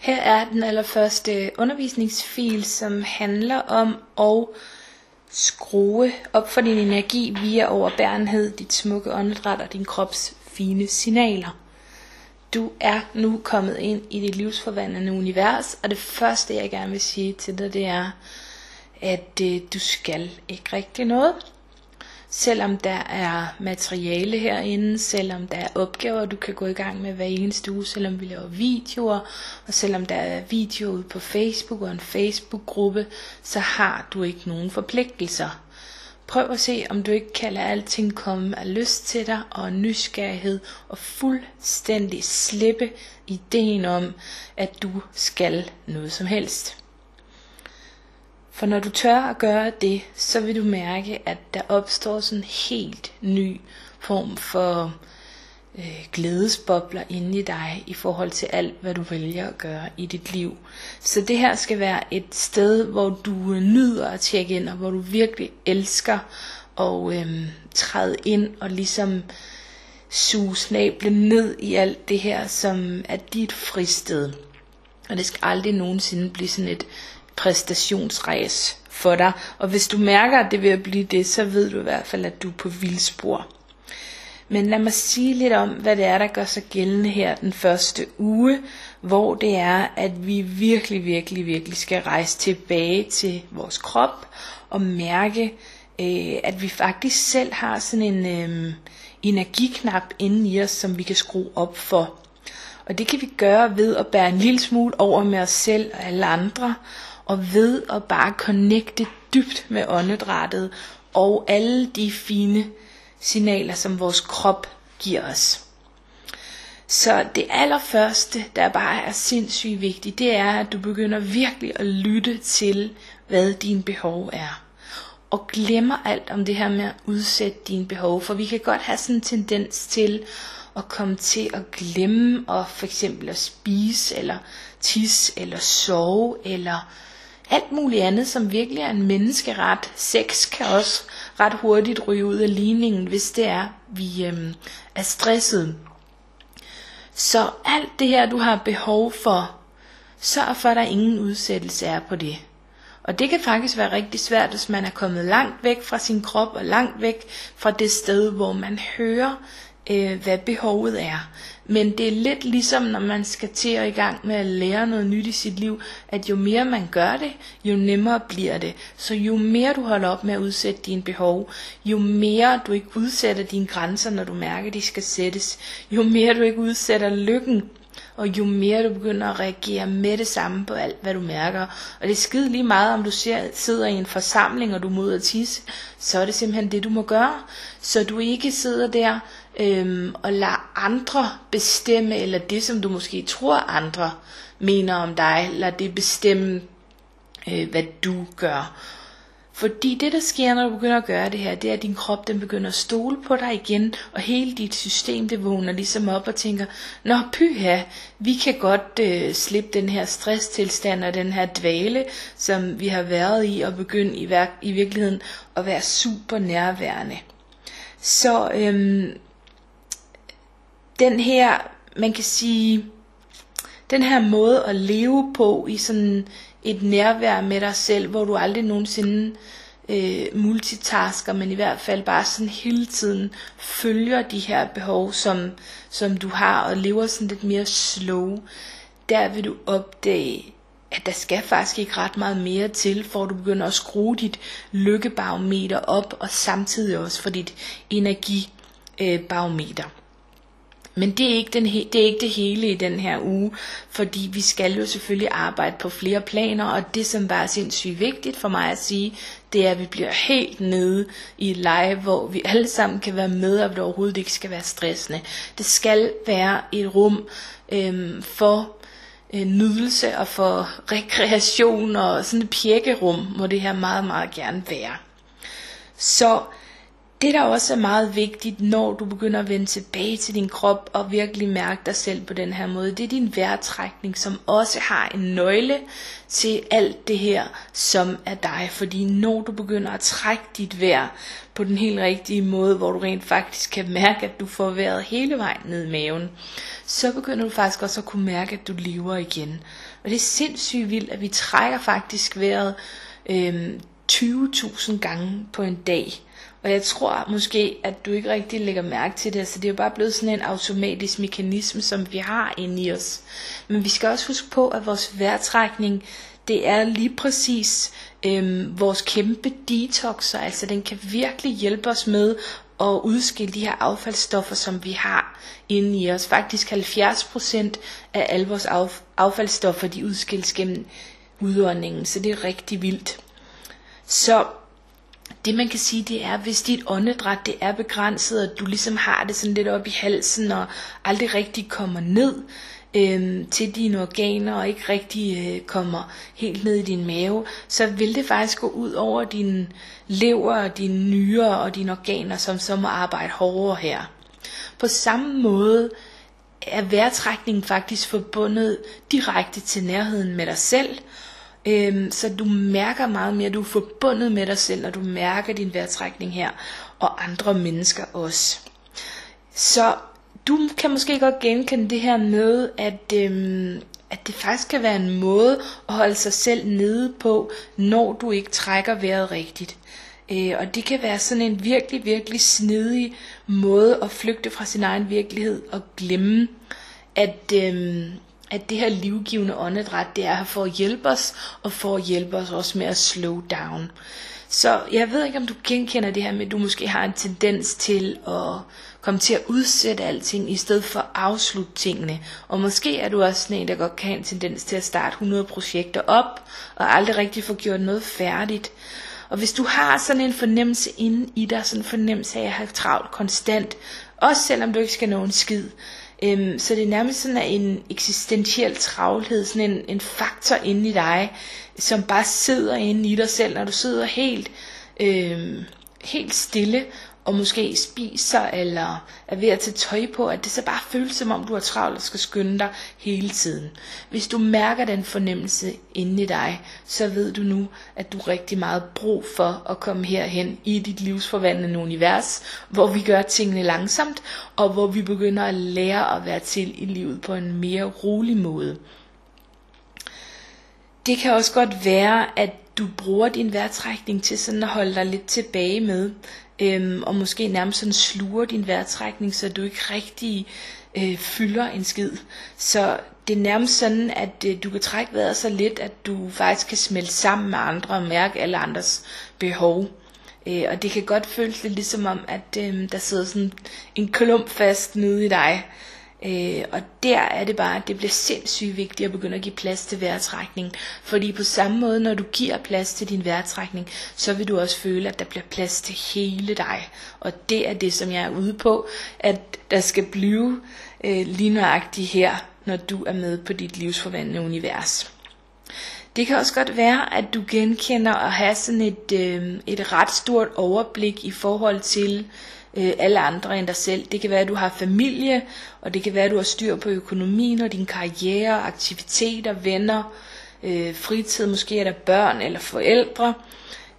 Her er den allerførste undervisningsfil, som handler om at skrue op for din energi via overbærenhed, dit smukke åndedræt og din krops fine signaler. Du er nu kommet ind i dit livsforvandlende univers, og det første jeg gerne vil sige til dig, det er, at øh, du skal ikke rigtig noget. Selvom der er materiale herinde, selvom der er opgaver, du kan gå i gang med hver eneste uge, selvom vi laver videoer, og selvom der er videoer ude på Facebook og en Facebook-gruppe, så har du ikke nogen forpligtelser. Prøv at se, om du ikke kan lade alting komme af lyst til dig og nysgerrighed og fuldstændig slippe ideen om, at du skal noget som helst. For når du tør at gøre det, så vil du mærke, at der opstår sådan en helt ny form for øh, glædesbobler inde i dig i forhold til alt, hvad du vælger at gøre i dit liv. Så det her skal være et sted, hvor du nyder at tjekke ind, og hvor du virkelig elsker at øh, træde ind og ligesom suge snablen ned i alt det her, som er dit fristed. Og det skal aldrig nogensinde blive sådan et præstationsræs for dig. Og hvis du mærker, at det vil blive det, så ved du i hvert fald, at du er på vildspor. Men lad mig sige lidt om, hvad det er, der gør sig gældende her den første uge, hvor det er, at vi virkelig, virkelig, virkelig skal rejse tilbage til vores krop og mærke, øh, at vi faktisk selv har sådan en øh, energiknap inde i os, som vi kan skrue op for. Og det kan vi gøre ved at bære en lille smule over med os selv og alle andre, og ved at bare connecte dybt med åndedrættet og alle de fine signaler, som vores krop giver os. Så det allerførste, der bare er sindssygt vigtigt, det er, at du begynder virkelig at lytte til, hvad dine behov er. Og glemmer alt om det her med at udsætte dine behov, for vi kan godt have sådan en tendens til at komme til at glemme og for eksempel at spise, eller tisse, eller sove, eller alt muligt andet, som virkelig er en menneskeret. Sex kan også ret hurtigt ryge ud af ligningen, hvis det er, vi øhm, er stresset. Så alt det her, du har behov for, sørg for, at der ingen udsættelse er på det. Og det kan faktisk være rigtig svært, hvis man er kommet langt væk fra sin krop og langt væk fra det sted, hvor man hører, øh, hvad behovet er. Men det er lidt ligesom, når man skal til at i gang med at lære noget nyt i sit liv, at jo mere man gør det, jo nemmere bliver det. Så jo mere du holder op med at udsætte dine behov, jo mere du ikke udsætter dine grænser, når du mærker, at de skal sættes, jo mere du ikke udsætter lykken, og jo mere du begynder at reagere med det samme på alt, hvad du mærker. Og det er skide lige meget, om du ser, sidder i en forsamling, og du må ud at tisse, så er det simpelthen det, du må gøre. Så du ikke sidder der øhm, og lader andre bestemme, eller det, som du måske tror, andre mener om dig, lad det bestemme, øh, hvad du gør. Fordi det der sker når du begynder at gøre det her Det er at din krop den begynder at stole på dig igen Og hele dit system det vågner ligesom op og tænker Nå pyha Vi kan godt øh, slippe den her stresstilstand Og den her dvale Som vi har været i Og begynde i, vær- i virkeligheden At være super nærværende Så øhm, Den her Man kan sige Den her måde at leve på I sådan et nærvær med dig selv, hvor du aldrig nogensinde øh, multitasker, men i hvert fald bare sådan hele tiden følger de her behov, som, som du har, og lever sådan lidt mere slow. Der vil du opdage, at der skal faktisk ikke ret meget mere til, for du begynder at skrue dit lykkebarometer op, og samtidig også for dit energibarometer. Men det er, ikke den det er ikke det hele i den her uge, fordi vi skal jo selvfølgelig arbejde på flere planer, og det som bare er sindssygt vigtigt for mig at sige, det er, at vi bliver helt nede i et leje, hvor vi alle sammen kan være med, og det overhovedet ikke skal være stressende. Det skal være et rum øhm, for øh, nydelse og for rekreation, og sådan et pjekkerum må det her meget, meget gerne være. Så det der også er meget vigtigt, når du begynder at vende tilbage til din krop og virkelig mærke dig selv på den her måde, det er din vejrtrækning, som også har en nøgle til alt det her, som er dig. Fordi når du begynder at trække dit vejr på den helt rigtige måde, hvor du rent faktisk kan mærke, at du får vejret hele vejen ned i maven, så begynder du faktisk også at kunne mærke, at du lever igen. Og det er sindssygt vildt, at vi trækker faktisk vejret øh, 20.000 gange på en dag. Og jeg tror måske, at du ikke rigtig lægger mærke til det. Så det er jo bare blevet sådan en automatisk mekanisme, som vi har inde i os. Men vi skal også huske på, at vores vejrtrækning, det er lige præcis øhm, vores kæmpe detoxer. Altså den kan virkelig hjælpe os med at udskille de her affaldsstoffer, som vi har inde i os. Faktisk 70% af alle vores affaldsstoffer, de udskilles gennem udåndingen. Så det er rigtig vildt. Så det man kan sige, det er, hvis dit åndedræt det er begrænset, og du ligesom har det sådan lidt op i halsen, og aldrig rigtig kommer ned øh, til dine organer, og ikke rigtig øh, kommer helt ned i din mave, så vil det faktisk gå ud over din lever, dine nyrer og dine organer, som så må arbejde hårdere her. På samme måde er vejrtrækningen faktisk forbundet direkte til nærheden med dig selv, Øhm, så du mærker meget mere, du er forbundet med dig selv, når du mærker din vejrtrækning her, og andre mennesker også. Så du kan måske godt genkende det her med, at, øhm, at det faktisk kan være en måde at holde sig selv nede på, når du ikke trækker vejret rigtigt. Øh, og det kan være sådan en virkelig, virkelig snedig måde at flygte fra sin egen virkelighed og glemme, at, øhm, at det her livgivende åndedræt, det er her for at hjælpe os, og for at hjælpe os også med at slow down. Så jeg ved ikke, om du genkender det her med, at du måske har en tendens til at komme til at udsætte alting, i stedet for at afslutte tingene. Og måske er du også sådan en, der godt kan have en tendens til at starte 100 projekter op, og aldrig rigtig få gjort noget færdigt. Og hvis du har sådan en fornemmelse inde i dig, sådan en fornemmelse af at have travlt konstant, også selvom du ikke skal nå en skid, Øhm, så det er nærmest sådan en eksistentiel travlhed, sådan en, en faktor inde i dig, som bare sidder inde i dig selv, når du sidder helt, øhm, helt stille og måske spiser eller er ved at tage tøj på, at det så bare føles som om du har travlt og skal skynde dig hele tiden. Hvis du mærker den fornemmelse inde i dig, så ved du nu, at du har rigtig meget brug for at komme herhen i dit livsforvandlende univers, hvor vi gør tingene langsomt, og hvor vi begynder at lære at være til i livet på en mere rolig måde. Det kan også godt være, at du bruger din vejrtrækning til sådan at holde dig lidt tilbage med, øhm, og måske nærmest sådan sluger din vejrtrækning, så du ikke rigtig øh, fylder en skid. Så det er nærmest sådan, at øh, du kan trække vejret så lidt, at du faktisk kan smelte sammen med andre og mærke alle andres behov. Øh, og det kan godt føles lidt ligesom om, at øh, der sidder sådan en klump fast nede i dig, Øh, og der er det bare, at det bliver sindssygt vigtigt at begynde at give plads til vejrtrækning. Fordi på samme måde, når du giver plads til din vejrtrækning, så vil du også føle, at der bliver plads til hele dig. Og det er det, som jeg er ude på, at der skal blive øh, lige nøjagtigt her, når du er med på dit livsforvandlende univers. Det kan også godt være, at du genkender at have sådan et, øh, et ret stort overblik i forhold til øh, Øh, alle andre end dig selv. Det kan være, at du har familie, og det kan være, at du har styr på økonomien og din karriere, aktiviteter, venner, øh, fritid, måske er der børn eller forældre.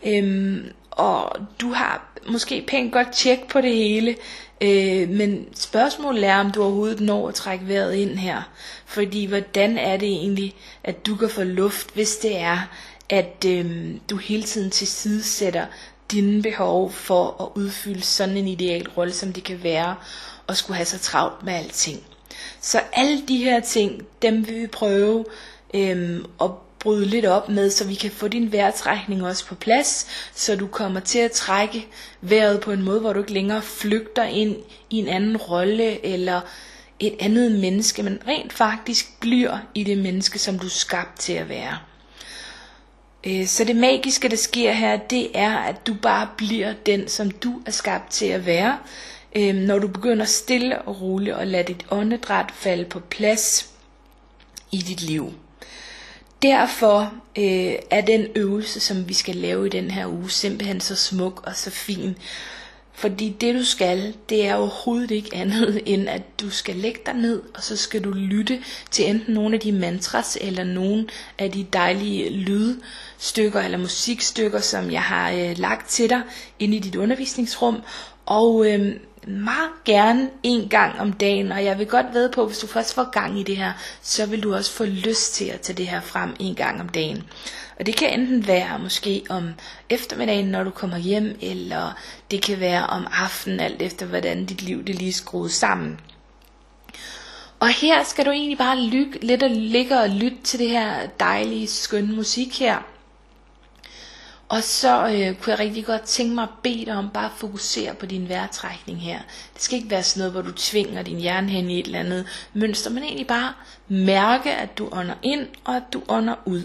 Øhm, og du har måske pænt godt tjek på det hele, øh, men spørgsmålet er, om du overhovedet når at trække vejret ind her. Fordi hvordan er det egentlig, at du kan få luft, hvis det er, at øh, du hele tiden tilsidesætter dine behov for at udfylde sådan en ideal rolle, som det kan være, og skulle have så travlt med alting. Så alle de her ting, dem vil vi prøve øhm, at bryde lidt op med, så vi kan få din vejrtrækning også på plads, så du kommer til at trække vejret på en måde, hvor du ikke længere flygter ind i en anden rolle, eller et andet menneske, men rent faktisk bliver i det menneske, som du er skabt til at være. Øh, så det magiske, der sker her, det er, at du bare bliver den, som du er skabt til at være. Øh, når du begynder stille og roligt at lade dit åndedræt falde på plads i dit liv. Derfor øh, er den øvelse, som vi skal lave i den her uge, simpelthen så smuk og så fin. Fordi det du skal, det er overhovedet ikke andet end at du skal lægge dig ned, og så skal du lytte til enten nogle af de mantras, eller nogle af de dejlige lyde, stykker eller musikstykker, som jeg har øh, lagt til dig inde i dit undervisningsrum. Og øh, meget gerne en gang om dagen, og jeg vil godt ved på, hvis du først får gang i det her, så vil du også få lyst til at tage det her frem en gang om dagen. Og det kan enten være måske om eftermiddagen, når du kommer hjem, eller det kan være om aftenen, alt efter hvordan dit liv det lige er skruet sammen. Og her skal du egentlig bare lykke, lidt og ligge og lytte til det her dejlige, skønne musik her. Og så øh, kunne jeg rigtig godt tænke mig at bede dig om bare at fokusere på din vejrtrækning her. Det skal ikke være sådan noget, hvor du tvinger din hjerne hen i et eller andet mønster, men egentlig bare mærke, at du ånder ind, og at du ånder ud.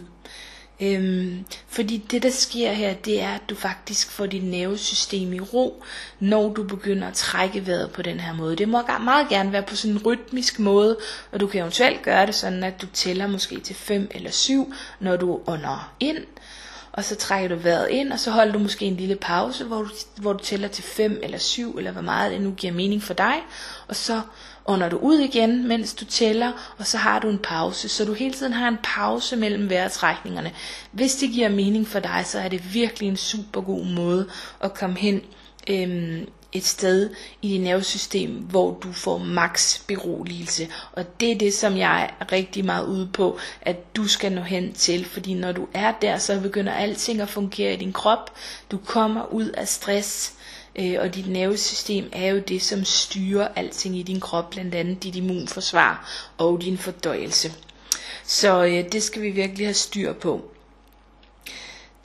Øhm, fordi det der sker her, det er, at du faktisk får dit nervesystem i ro, når du begynder at trække vejret på den her måde. Det må meget gerne være på sådan en rytmisk måde, og du kan eventuelt gøre det sådan, at du tæller måske til 5 eller 7, når du ånder ind, og så trækker du vejret ind, og så holder du måske en lille pause, hvor du, hvor du tæller til 5 eller 7, eller hvor meget det nu giver mening for dig, og så ånder du ud igen, mens du tæller, og så har du en pause, så du hele tiden har en pause mellem vejrtrækningerne. Hvis det giver mening for dig, så er det virkelig en super god måde at komme hen øhm, et sted i dit nervesystem, hvor du får max beroligelse. Og det er det, som jeg er rigtig meget ude på, at du skal nå hen til. Fordi når du er der, så begynder alting at fungere i din krop. Du kommer ud af stress. Øh, og dit nervesystem er jo det, som styrer alting i din krop, blandt andet dit immunforsvar og din fordøjelse. Så øh, det skal vi virkelig have styr på.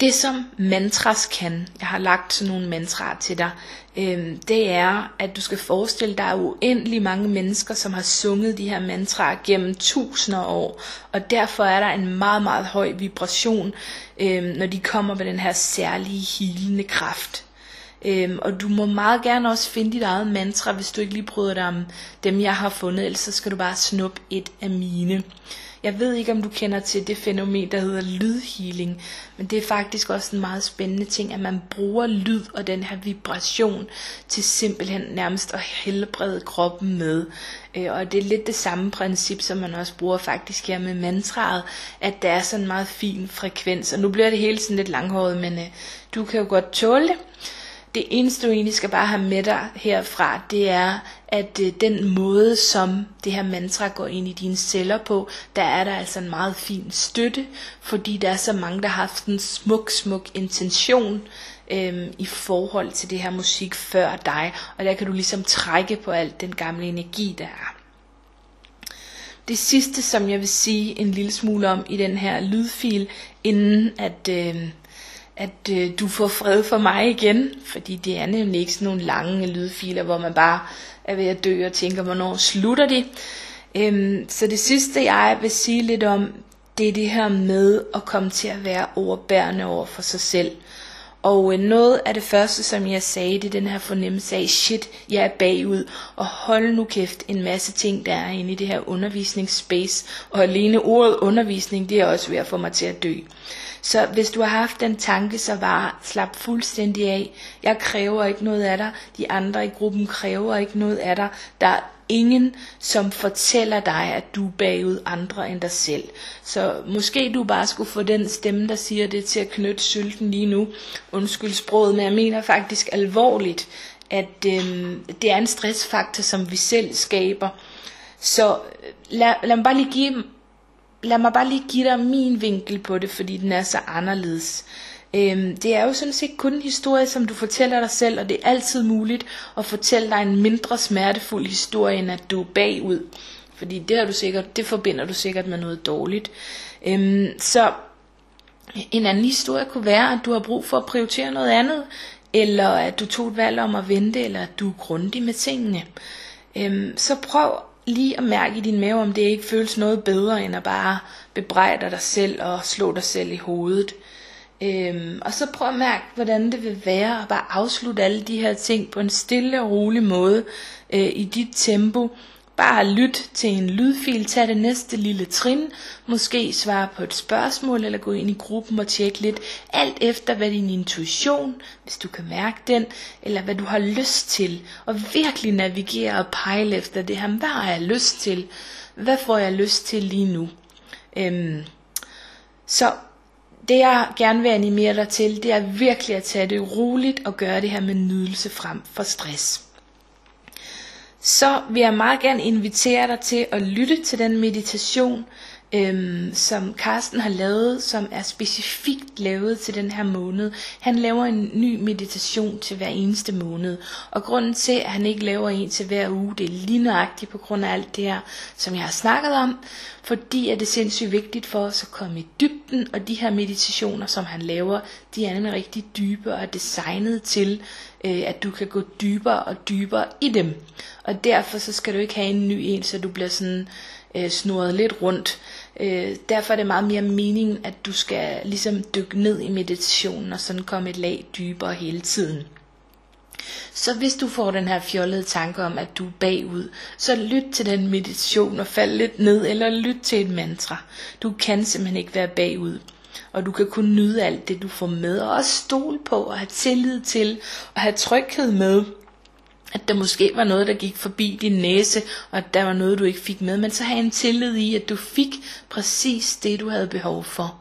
Det som mantras kan, jeg har lagt sådan nogle mantraer til dig, øh, det er, at du skal forestille dig uendelig mange mennesker, som har sunget de her mantraer gennem tusinder år. Og derfor er der en meget, meget høj vibration, øh, når de kommer med den her særlige hilende kraft. Øhm, og du må meget gerne også finde dit eget mantra, hvis du ikke lige bryder dig om dem, jeg har fundet, ellers så skal du bare snuppe et af mine. Jeg ved ikke, om du kender til det fænomen, der hedder lydhealing, men det er faktisk også en meget spændende ting, at man bruger lyd og den her vibration til simpelthen nærmest at helbrede kroppen med. Øh, og det er lidt det samme princip, som man også bruger faktisk her med mantraet, at der er sådan en meget fin frekvens. Og nu bliver det hele sådan lidt langhåret, men øh, du kan jo godt tåle det. Det eneste du egentlig skal bare have med dig herfra, det er, at øh, den måde, som det her mantra går ind i dine celler på, der er der altså en meget fin støtte, fordi der er så mange, der har haft en smuk, smuk intention øhm, i forhold til det her musik før dig, og der kan du ligesom trække på alt den gamle energi, der er. Det sidste, som jeg vil sige en lille smule om i den her lydfil, inden at... Øh, at øh, du får fred for mig igen, fordi det er nemlig ikke sådan nogle lange lydfiler, hvor man bare er ved at dø og tænker, hvornår slutter de. Øhm, så det sidste, jeg vil sige lidt om, det er det her med at komme til at være overbærende over for sig selv. Og øh, noget af det første, som jeg sagde, det er den her fornemmelse af, shit, jeg er bagud, og hold nu kæft en masse ting, der er inde i det her undervisningsspace, og alene ordet undervisning, det er også ved at få mig til at dø. Så hvis du har haft den tanke, så bare slap fuldstændig af. Jeg kræver ikke noget af dig. De andre i gruppen kræver ikke noget af dig. Der ingen, som fortæller dig, at du er bagud andre end dig selv. Så måske du bare skulle få den stemme, der siger det til at knytte sylten lige nu. Undskyld sproget, men jeg mener faktisk alvorligt, at øh, det er en stressfaktor, som vi selv skaber. Så øh, lad, lad mig bare lige give lad mig bare lige give dig min vinkel på det, fordi den er så anderledes. Øhm, det er jo sådan set kun en historie, som du fortæller dig selv, og det er altid muligt at fortælle dig en mindre smertefuld historie, end at du er bagud. Fordi det, har du sikkert, det forbinder du sikkert med noget dårligt. Øhm, så en anden historie kunne være, at du har brug for at prioritere noget andet, eller at du tog et valg om at vente, eller at du er grundig med tingene. Øhm, så prøv lige at mærke i din mave, om det ikke føles noget bedre, end at bare bebrejde dig selv og slå dig selv i hovedet. Øhm, og så prøv at mærke, hvordan det vil være at bare afslutte alle de her ting på en stille og rolig måde øh, i dit tempo, Bare lyt til en lydfil, tag det næste lille trin, måske svare på et spørgsmål, eller gå ind i gruppen og tjekke lidt, alt efter hvad din intuition, hvis du kan mærke den, eller hvad du har lyst til, og virkelig navigere og pejle efter det her, hvad har jeg lyst til, hvad får jeg lyst til lige nu. Øhm, så det jeg gerne vil animere dig til, det er virkelig at tage det roligt og gøre det her med nydelse frem for stress. så vil jeg meget gerne invitere dig til at lytte til den meditation, øhm, som Carsten har lavet, som er specifikt lavet til den her måned. Han laver en ny meditation til hver eneste måned. Og grunden til, at han ikke laver en til hver uge, det er lige nøjagtigt på grund af alt det her, som jeg har snakket om. Fordi at det er sindssygt vigtigt for os at komme i dybden, og de her meditationer, som han laver, de er nemlig rigtig dybe og er designet til, øh, at du kan gå dybere og dybere i dem. Og derfor så skal du ikke have en ny en, så du bliver sådan øh, snurret lidt rundt. Øh, derfor er det meget mere meningen, at du skal ligesom dykke ned i meditationen og sådan komme et lag dybere hele tiden. Så hvis du får den her fjollede tanke om, at du er bagud, så lyt til den meditation og fald lidt ned, eller lyt til et mantra. Du kan simpelthen ikke være bagud. Og du kan kun nyde alt det, du får med, og også stole på og have tillid til, og have tryghed med, at der måske var noget, der gik forbi din næse, og at der var noget, du ikke fik med, men så have en tillid i, at du fik præcis det, du havde behov for.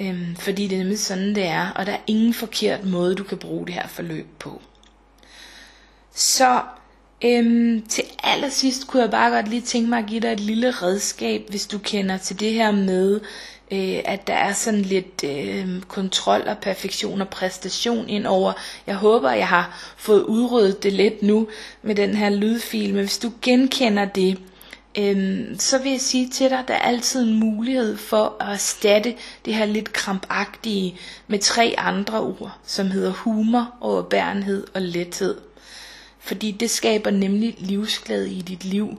Øhm, fordi det er nemlig sådan, det er, og der er ingen forkert måde, du kan bruge det her forløb på. Så øhm, til allersidst kunne jeg bare godt lige tænke mig at give dig et lille redskab, hvis du kender til det her med, øh, at der er sådan lidt øh, kontrol og perfektion og præstation indover. Jeg håber, jeg har fået udryddet det lidt nu med den her lydfil, men hvis du genkender det, øhm, så vil jeg sige til dig, der er altid en mulighed for at erstatte det her lidt krampagtige med tre andre ord, som hedder humor, overbærenhed og lethed. Fordi det skaber nemlig livsglæde i dit liv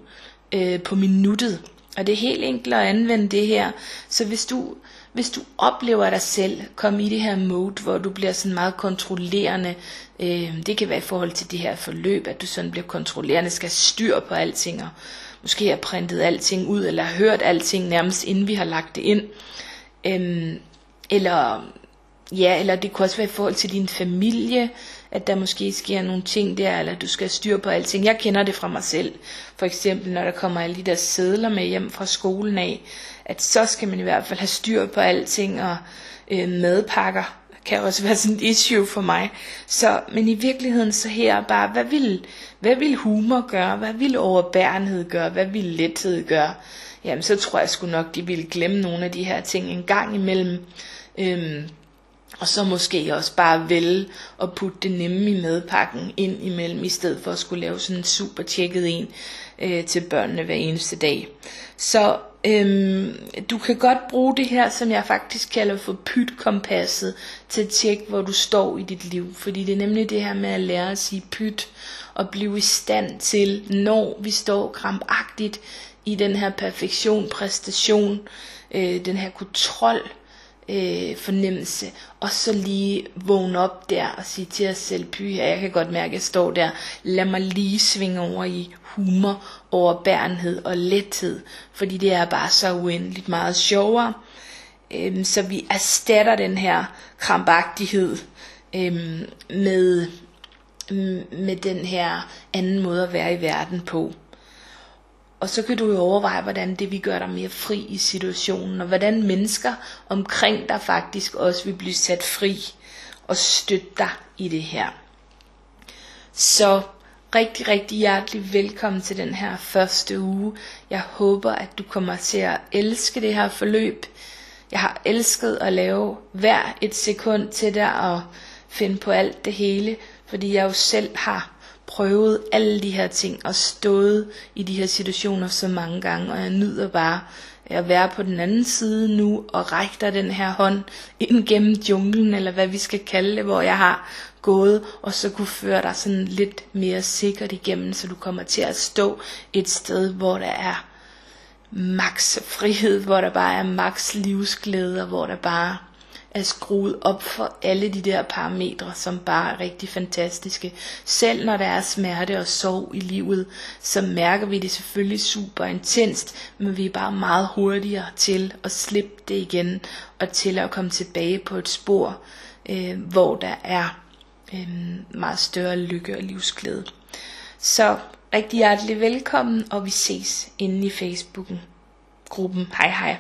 øh, på minuttet. Og det er helt enkelt at anvende det her. Så hvis du, hvis du oplever dig selv komme i det her mode, hvor du bliver sådan meget kontrollerende, øh, det kan være i forhold til det her forløb, at du sådan bliver kontrollerende, skal styr på alting, og måske har printet alting ud, eller har hørt alting nærmest inden vi har lagt det ind. Øhm, eller Ja, eller det kunne også være i forhold til din familie, at der måske sker nogle ting der, eller du skal styre på alting. Jeg kender det fra mig selv. For eksempel, når der kommer alle de der sædler med hjem fra skolen af, at så skal man i hvert fald have styr på alting, og øh, madpakker kan også være sådan et issue for mig. Så, men i virkeligheden så her bare, hvad vil, hvad vil humor gøre? Hvad vil overbærenhed gøre? Hvad vil lethed gøre? Jamen, så tror jeg sgu nok, de ville glemme nogle af de her ting en gang imellem. Øhm, og så måske også bare vælge at putte det nemme i madpakken ind imellem, i stedet for at skulle lave sådan en super tjekket en øh, til børnene hver eneste dag. Så øhm, du kan godt bruge det her, som jeg faktisk kalder for pytkompasset, til at tjekke, hvor du står i dit liv. Fordi det er nemlig det her med at lære at sige pyt, og blive i stand til, når vi står krampagtigt i den her perfektion, præstation, øh, den her kontrol, øh, fornemmelse, og så lige vågne op der og sige til os selv, py, jeg kan godt mærke, at jeg står der, lad mig lige svinge over i humor, overbærenhed og lethed, fordi det er bare så uendeligt meget sjovere. Øhm, så vi erstatter den her krampagtighed øhm, med, med den her anden måde at være i verden på. Og så kan du jo overveje, hvordan det vil gøre dig mere fri i situationen, og hvordan mennesker omkring dig faktisk også vil blive sat fri og støtte dig i det her. Så rigtig, rigtig hjertelig velkommen til den her første uge. Jeg håber, at du kommer til at elske det her forløb. Jeg har elsket at lave hver et sekund til dig og finde på alt det hele, fordi jeg jo selv har prøvet alle de her ting og stået i de her situationer så mange gange, og jeg nyder bare at være på den anden side nu og række dig den her hånd ind gennem junglen, eller hvad vi skal kalde det, hvor jeg har gået, og så kunne føre dig sådan lidt mere sikkert igennem, så du kommer til at stå et sted, hvor der er max frihed, hvor der bare er max livsglæde, og hvor der bare er skruet op for alle de der parametre, som bare er rigtig fantastiske. Selv når der er smerte og sorg i livet, så mærker vi det selvfølgelig super intenst, men vi er bare meget hurtigere til at slippe det igen, og til at komme tilbage på et spor, øh, hvor der er øh, meget større lykke og livsglæde. Så rigtig hjertelig velkommen, og vi ses inde i Facebooken gruppen. Hej hej.